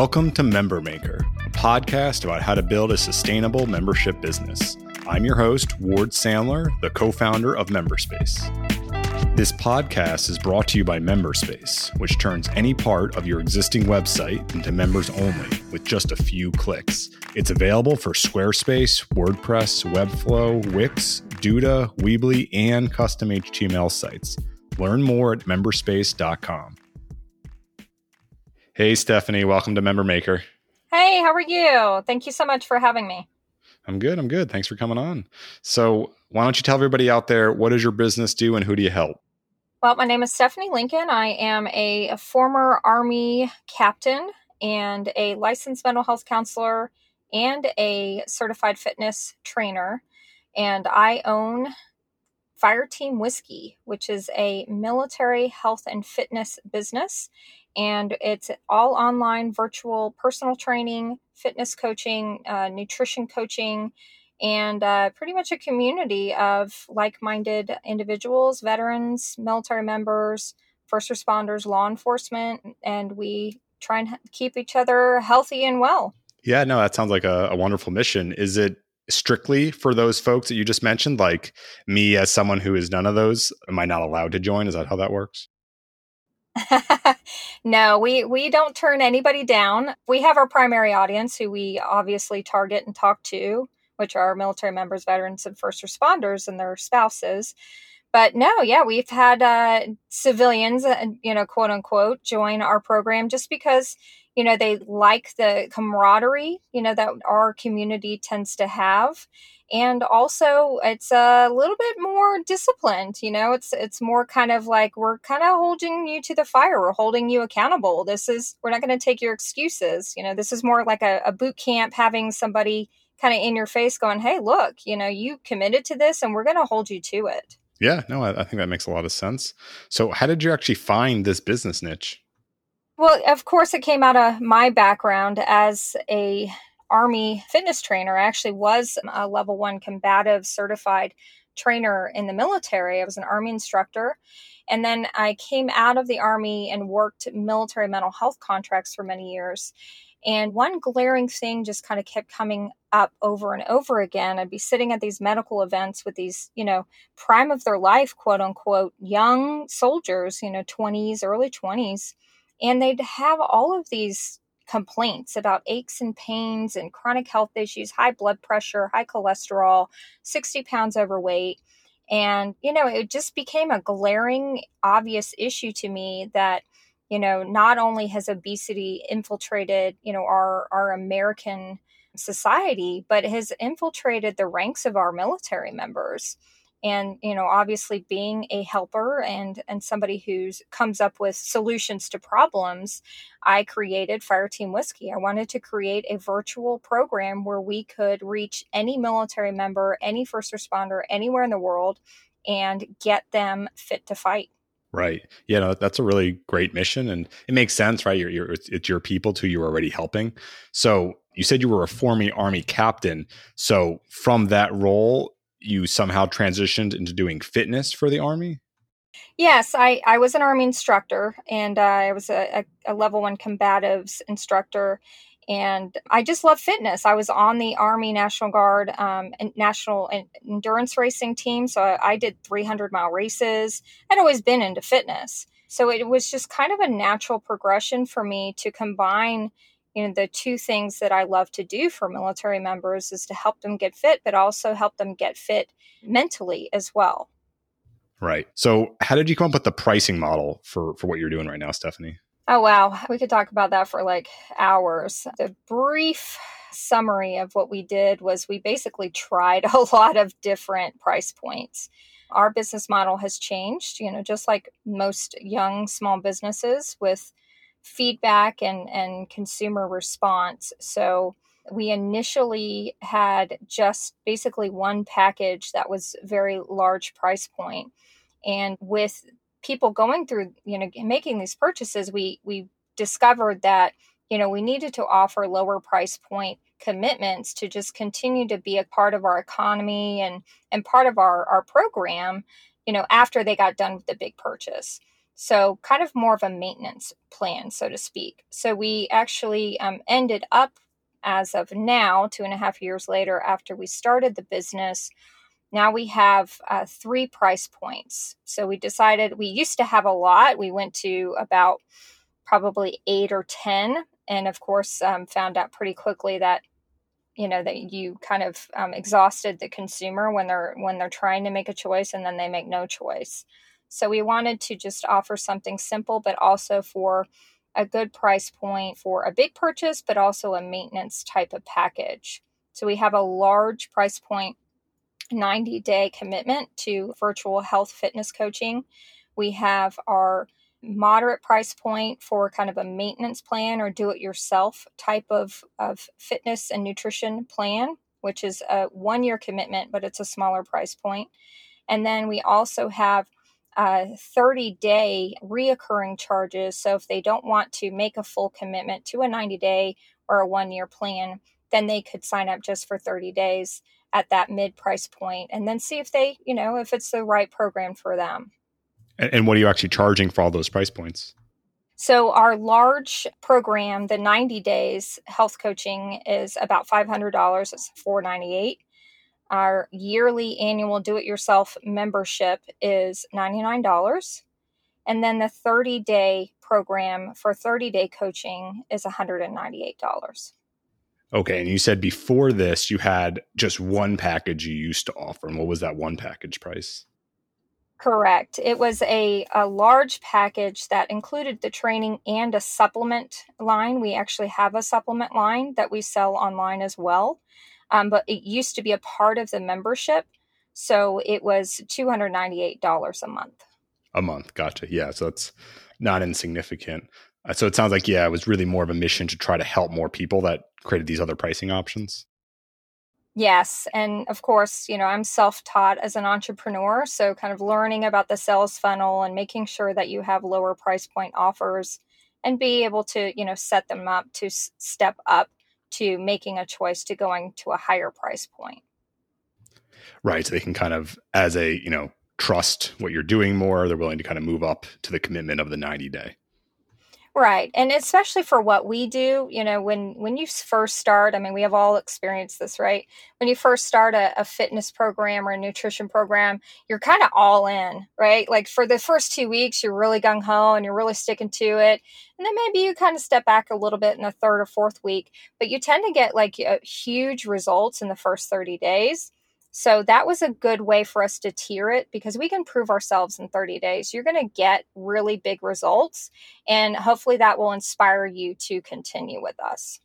Welcome to Member Maker, a podcast about how to build a sustainable membership business. I'm your host, Ward Sandler, the co founder of Memberspace. This podcast is brought to you by Memberspace, which turns any part of your existing website into members only with just a few clicks. It's available for Squarespace, WordPress, Webflow, Wix, Duda, Weebly, and custom HTML sites. Learn more at memberspace.com. Hey, Stephanie, welcome to Member Maker. Hey, how are you? Thank you so much for having me. I'm good. I'm good. Thanks for coming on. So, why don't you tell everybody out there what does your business do and who do you help? Well, my name is Stephanie Lincoln. I am a, a former Army captain and a licensed mental health counselor and a certified fitness trainer. And I own Fire Team Whiskey, which is a military health and fitness business and it's all online virtual personal training fitness coaching uh, nutrition coaching and uh, pretty much a community of like-minded individuals veterans military members first responders law enforcement and we try and keep each other healthy and well. Yeah no that sounds like a, a wonderful mission. Is it strictly for those folks that you just mentioned like me as someone who is none of those am i not allowed to join? Is that how that works no, we we don't turn anybody down. We have our primary audience who we obviously target and talk to, which are military members, veterans, and first responders and their spouses. But no, yeah, we've had uh, civilians, uh, you know, quote unquote, join our program just because you know they like the camaraderie, you know, that our community tends to have. And also it's a little bit more disciplined you know it's it's more kind of like we're kind of holding you to the fire we're holding you accountable. This is we're not going to take your excuses you know this is more like a, a boot camp having somebody kind of in your face going hey look you know you committed to this and we're going to hold you to it yeah no I, I think that makes a lot of sense so how did you actually find this business niche well of course it came out of my background as a Army fitness trainer. I actually was a level one combative certified trainer in the military. I was an Army instructor. And then I came out of the Army and worked military mental health contracts for many years. And one glaring thing just kind of kept coming up over and over again. I'd be sitting at these medical events with these, you know, prime of their life, quote unquote, young soldiers, you know, 20s, early 20s. And they'd have all of these complaints about aches and pains and chronic health issues, high blood pressure, high cholesterol, 60 pounds overweight. And, you know, it just became a glaring, obvious issue to me that, you know, not only has obesity infiltrated, you know, our, our American society, but has infiltrated the ranks of our military members. And you know obviously being a helper and and somebody who's comes up with solutions to problems i created fire team whiskey. I wanted to create a virtual program where we could reach any military member any first responder anywhere in the world and get them fit to fight Right. Yeah, no, that's a really great mission, and it makes sense, right? You're, you're, it's your people who you're already helping. So you said you were a former Army captain. So from that role, you somehow transitioned into doing fitness for the army yes i, I was an army instructor and uh, i was a, a, a, level one combatives instructor and i just love fitness. I was on the army national guard um, and national endurance racing team so I, I did 300 mile races. I'd always been into fitness. So it was just kind of a natural progression for me to combine you know the two things that i love to do for military members is to help them get fit but also help them get fit mentally as well. Right. So how did you come up with the pricing model for for what you're doing right now stephanie oh wow we could talk about that for like hours the brief summary of what we did was we basically tried a lot of different price points our business model has changed you know just like most young small businesses with feedback and, and consumer response. So we initially had just basically one package that was very large price point. And with people going through, you know, making these purchases, we we discovered that, you know, we needed to offer lower price point commitments to just continue to be a part of our economy and and part of our our program, you know, after they got done with the big purchase. So, kind of more of a maintenance plan, so to speak. So, we actually um, ended up, as of now, two and a half years later, after we started the business, now we have uh, three price points. So, we decided we used to have a lot. We went to about probably eight or 10. And of course, um, found out pretty quickly that you know that you kind of um, exhausted the consumer when they're when they're trying to make a choice and then they make no choice so we wanted to just offer something simple, but also for a good price point for a big purchase, but also a maintenance type of package. So we have a large price point 90 day commitment to virtual health fitness coaching. We have our moderate price point for kind of a maintenance plan or do it yourself type of, of fitness and nutrition plan, which is a one year commitment, but it's a smaller price point. And then we also have uh, 30 day reoccurring charges. So if they don't want to make a full commitment to a 90 day or a one year plan, then they could sign up just for 30 days at that mid price point and then see if they, you know, if it's the right program for them. And, and what are you actually charging for all those price points? So our large program, the 90 days health coaching is about $500. It's 498. our yearly annual do it yourself membership is $99. And then the 30 day program for 30 day coaching is $198. Okay. And you said before this, you had just one package you used to offer. And what was that one package price? Correct. It was a, a large package that included the training and a supplement line. We actually have a supplement line that we sell online as well um, but it used to be a part of the membership. So it was $298 a month. A month. Gotcha. Yeah. So that's not insignificant. Uh, so it sounds like, yeah, it was really more of a mission to try to help more people that created these other pricing options. Yes. And of course, you know, I'm self taught as an entrepreneur. So kind of learning about the sales funnel and making sure that you have lower price point offers and be able to, you know, set them up to step up to making a choice to going to a higher price point. Right. So they can kind of, as a, you know, trust what you're doing more, they're willing to kind of move up to the commitment of the 90 day. Right. And especially for what we do, you know, when when you first start, I mean, we have all experienced this, right? When you first start a, a fitness program or a nutrition program, you're kind of all in, right? Like for the first two weeks, you're really gung ho and you're really sticking to it. And then maybe you kind of step back a little bit in the third or fourth week, but you tend to get like huge results in the first 30 days. So that was a good way for us to tier it because we can prove ourselves in 30 days. You're going to get really big results, and hopefully that will inspire you to continue with us.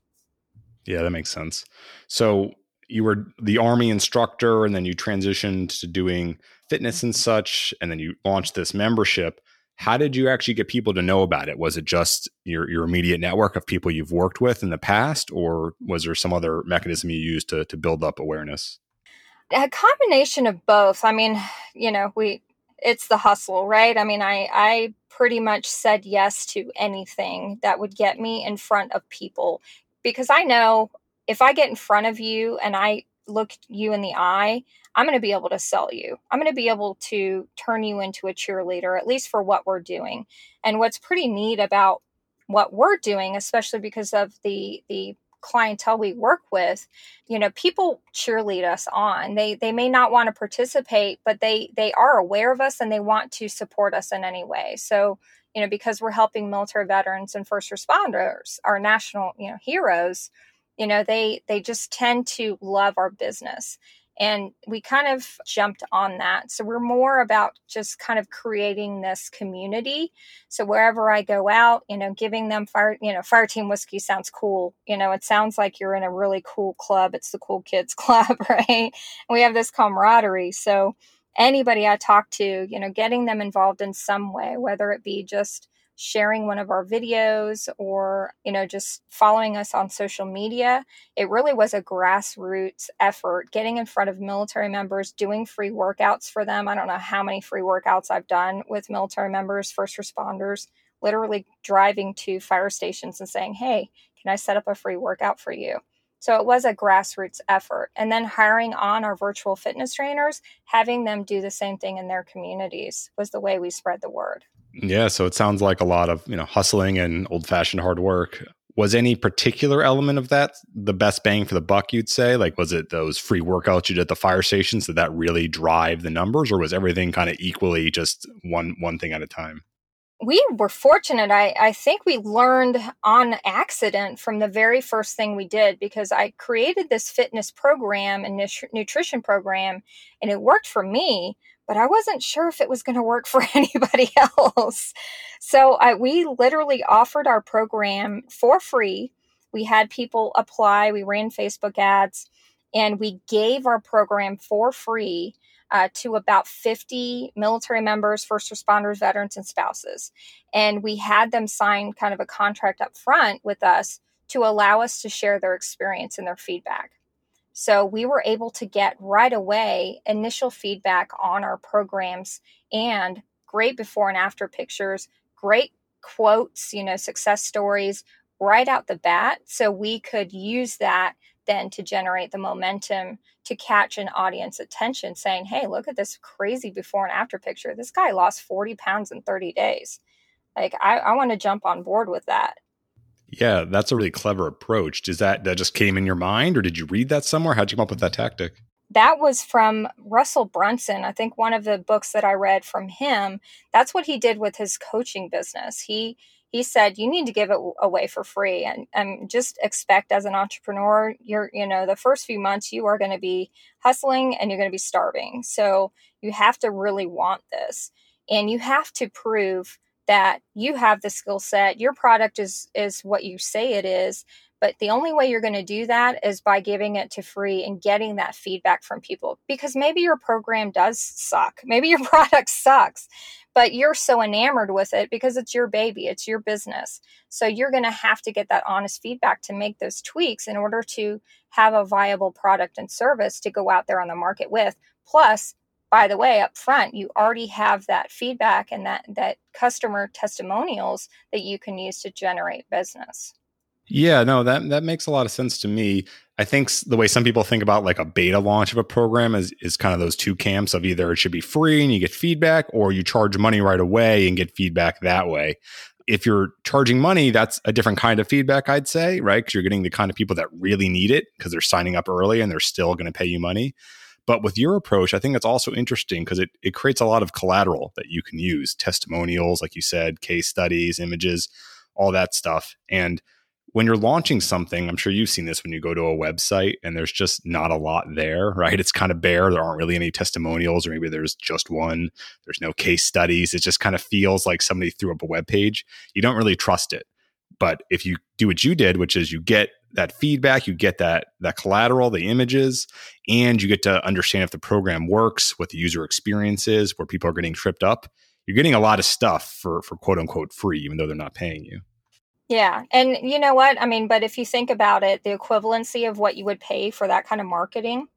Yeah, that makes sense. So you were the army instructor, and then you transitioned to doing fitness and such, and then you launched this membership. How did you actually get people to know about it? Was it just your, your immediate network of people you've worked with in the past, or was there some other mechanism you used to, to build up awareness? A combination of both. I mean, you know, we it's the hustle, right? I mean, I I pretty much said yes to anything that would get me in front of people because I know if I get in front of you and I look you in the eye, I'm going to be able to sell you. I'm going to be able to turn you into a cheerleader, at least for what we're doing. And what's pretty neat about what we're doing, especially because of the the clientele we work with you know people cheerlead us on. They they may not want to participate but they they are aware of us and they want to support us in any way. So you know because we're helping military veterans and first responders our national you know heroes you know they they just tend to love our business and we kind of jumped on that. So we're more about just kind of creating this community. So wherever I go out, you know, giving them fire, you know, fire team whiskey sounds cool. You know, it sounds like you're in a really cool club. It's the cool kids club, right? And we have this camaraderie. So anybody I talk to, you know, getting them involved in some way, whether it be just sharing one of our videos or you know just following us on social media it really was a grassroots effort getting in front of military members doing free workouts for them i don't know how many free workouts i've done with military members first responders literally driving to fire stations and saying hey can i set up a free workout for you So it was a grassroots effort. And then hiring on our virtual fitness trainers, having them do the same thing in their communities was the way we spread the word. Yeah, so it sounds like a lot of, you know, hustling and old-fashioned hard work. Was any particular element of that the best bang for the buck, you'd say? Like, was it those free workouts you did at the fire stations? Did that really drive the numbers, or was everything kind of equally just one one thing at a time? we were fortunate. I, I think we learned on accident from the very first thing we did because I created this fitness program and nutrition program and it worked for me, but I wasn't sure if it was going to work for anybody else. So I, we literally offered our program for free. We had people apply, we ran Facebook ads, and we gave our program for free uh, to about 50 military members, first responders, veterans, and spouses. And we had them sign kind of a contract up front with us to allow us to share their experience and their feedback. So we were able to get right away initial feedback on our programs and great before and after pictures, great quotes, you know, success stories right out the bat. So we could use that then to generate the momentum to catch an audience attention saying, hey, look at this crazy before and after picture. This guy lost 40 pounds in 30 days. Like, I, I want to jump on board with that. Yeah, that's a really clever approach. Does that that just came in your mind or did you read that somewhere? How'd you come up with that tactic? That was from Russell Brunson. I think one of the books that I read from him, that's what he did with his coaching business. He he said you need to give it away for free and, and just expect as an entrepreneur you're you know the first few months you are going to be hustling and you're going to be starving so you have to really want this and you have to prove that you have the skill set your product is is what you say it is but the only way you're going to do that is by giving it to free and getting that feedback from people because maybe your program does suck. Maybe your product sucks, but you're so enamored with it because it's your baby, it's your business. So you're going to have to get that honest feedback to make those tweaks in order to have a viable product and service to go out there on the market with. Plus, by the way, up front, you already have that feedback and that that customer testimonials that you can use to generate business. Yeah, no, that that makes a lot of sense to me. I think the way some people think about like a beta launch of a program is is kind of those two camps of either it should be free and you get feedback or you charge money right away and get feedback that way. If you're charging money, that's a different kind of feedback, I'd say, right? Because you're getting the kind of people that really need it because they're signing up early and they're still going to pay you money. But with your approach, I think it's also interesting because it, it creates a lot of collateral that you can use testimonials, like you said, case studies, images, all that stuff. And when you're launching something, I'm sure you've seen this when you go to a website and there's just not a lot there, right? It's kind of bare. There aren't really any testimonials, or maybe there's just one. There's no case studies. It just kind of feels like somebody threw up a web page. You don't really trust it. But if you do what you did, which is you get that feedback, you get that that collateral, the images, and you get to understand if the program works, what the user experience is, where people are getting tripped up. You're getting a lot of stuff for for quote unquote free, even though they're not paying you. Yeah. And you know what? I mean, but if you think about it, the equivalency of what you would pay for that kind of marketing,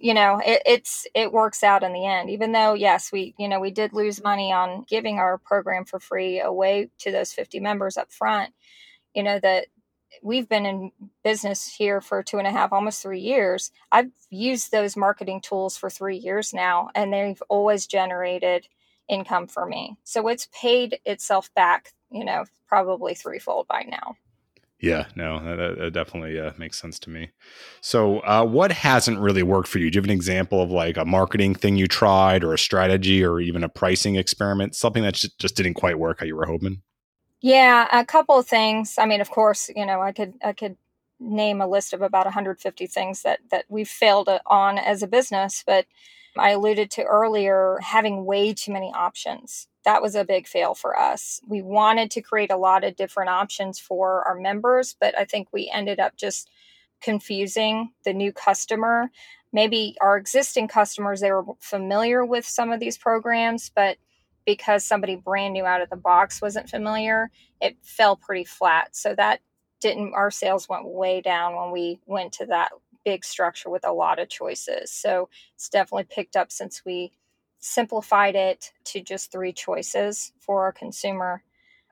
you know, it, it's it works out in the end. Even though, yes, we you know we did lose money on giving our program for free away to those 50 members up front. You know that we've been in business here for two and a half, almost three years. I've used those marketing tools for three years now, and they've always generated income for me. So it's paid itself back you know, probably threefold by now. Yeah, no, that, that definitely uh, makes sense to me. So, uh, what hasn't really worked for you? Do you have an example of like a marketing thing you tried, or a strategy, or even a pricing experiment, something that just didn't quite work how you were hoping? Yeah, a couple of things. I mean, of course, you know, I could I could name a list of about 150 things that that we've failed on as a business, but I alluded to earlier having way too many options that was a big fail for us. We wanted to create a lot of different options for our members, but I think we ended up just confusing the new customer. Maybe our existing customers, they were familiar with some of these programs, but because somebody brand new out of the box wasn't familiar, it fell pretty flat. So that didn't, our sales went way down when we went to that big structure with a lot of choices. So it's definitely picked up since we simplified it to just three choices for a consumer.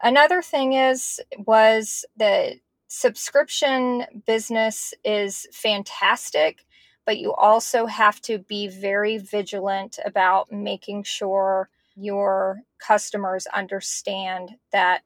Another thing is was the subscription business is fantastic, but you also have to be very vigilant about making sure your customers understand that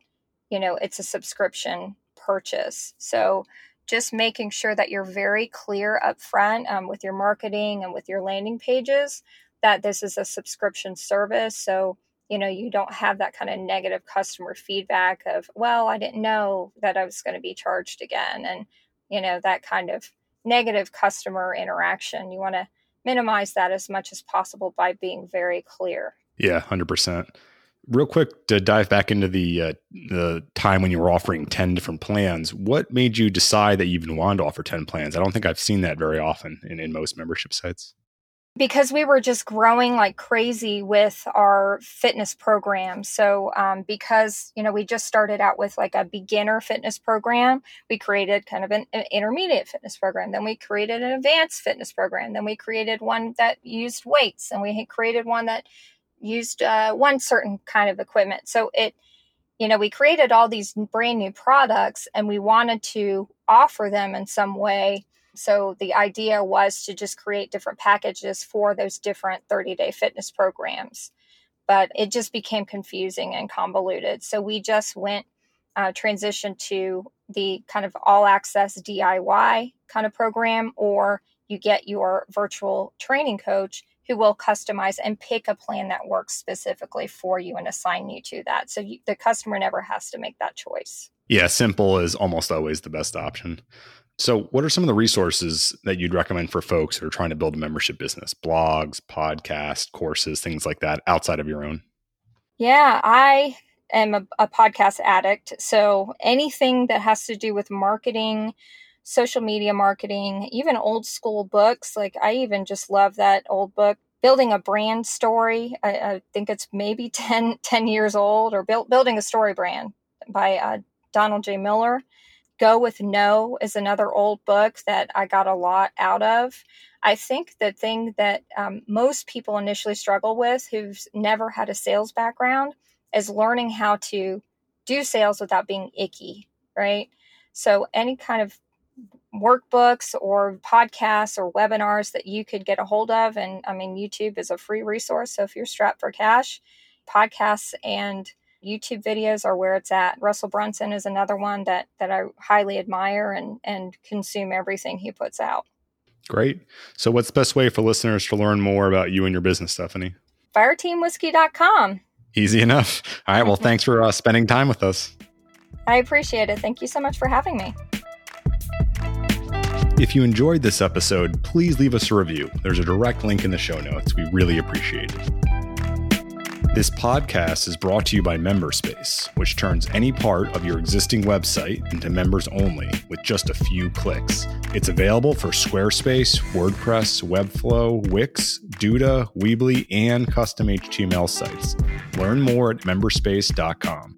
you know it's a subscription purchase so just making sure that you're very clear up front um, with your marketing and with your landing pages that this is a subscription service. So you know you don't have that kind of negative customer feedback of well i didn't know that i was going to be charged again and you know that kind of negative customer interaction. You want to minimize that as much as possible by being very clear. Yeah 100% real quick to dive back into the uh, the time when you were offering 10 different plans what made you decide that you even wanted to offer 10 plans? I don't think i've seen that very often in, in most membership sites because we were just growing like crazy with our fitness program so um, because you know we just started out with like a beginner fitness program we created kind of an, an, intermediate fitness program then we created an advanced fitness program then we created one that used weights and we created one that used uh, one certain kind of equipment. So it, you know, we created all these brand new products and we wanted to offer them in some way. So the idea was to just create different packages for those different 30 day fitness programs. But it just became confusing and convoluted. So we just went, uh, transitioned to the kind of all access DIY kind of program, or you get your virtual training coach who will customize and pick a plan that works specifically for you and assign you to that. So you, the customer never has to make that choice. Yeah, simple is almost always the best option. So, what are some of the resources that you'd recommend for folks who are trying to build a membership business? Blogs, podcasts, courses, things like that outside of your own? Yeah, I am a, a podcast addict. So, anything that has to do with marketing, social media marketing, even old school books. Like I even just love that old book, Building a Brand Story. I, I think it's maybe 10, 10 years old, or build, Building a Story Brand by uh, Donald J. Miller. Go with No is another old book that I got a lot out of. I think the thing that um, most people initially struggle with who've never had a sales background is learning how to do sales without being icky, right? So, any kind of workbooks or podcasts or webinars that you could get a hold of. And I mean, YouTube is a free resource. So if you're strapped for cash, podcasts and YouTube videos are where it's at. Russell Brunson is another one that that I highly admire and and consume everything he puts out. Great. So what's the best way for listeners to learn more about you and your business, Stephanie? Fireteamwhiskey.com. Easy enough. All right. Well, thanks for uh, spending time with us. I appreciate it. Thank you so much for having me. If you enjoyed this episode, please leave us a review. There's a direct link in the show notes. We really appreciate it. This podcast is brought to you by Memberspace, which turns any part of your existing website into members only with just a few clicks. It's available for Squarespace, WordPress, Webflow, Wix, Duda, Weebly, and custom HTML sites. Learn more at memberspace.com.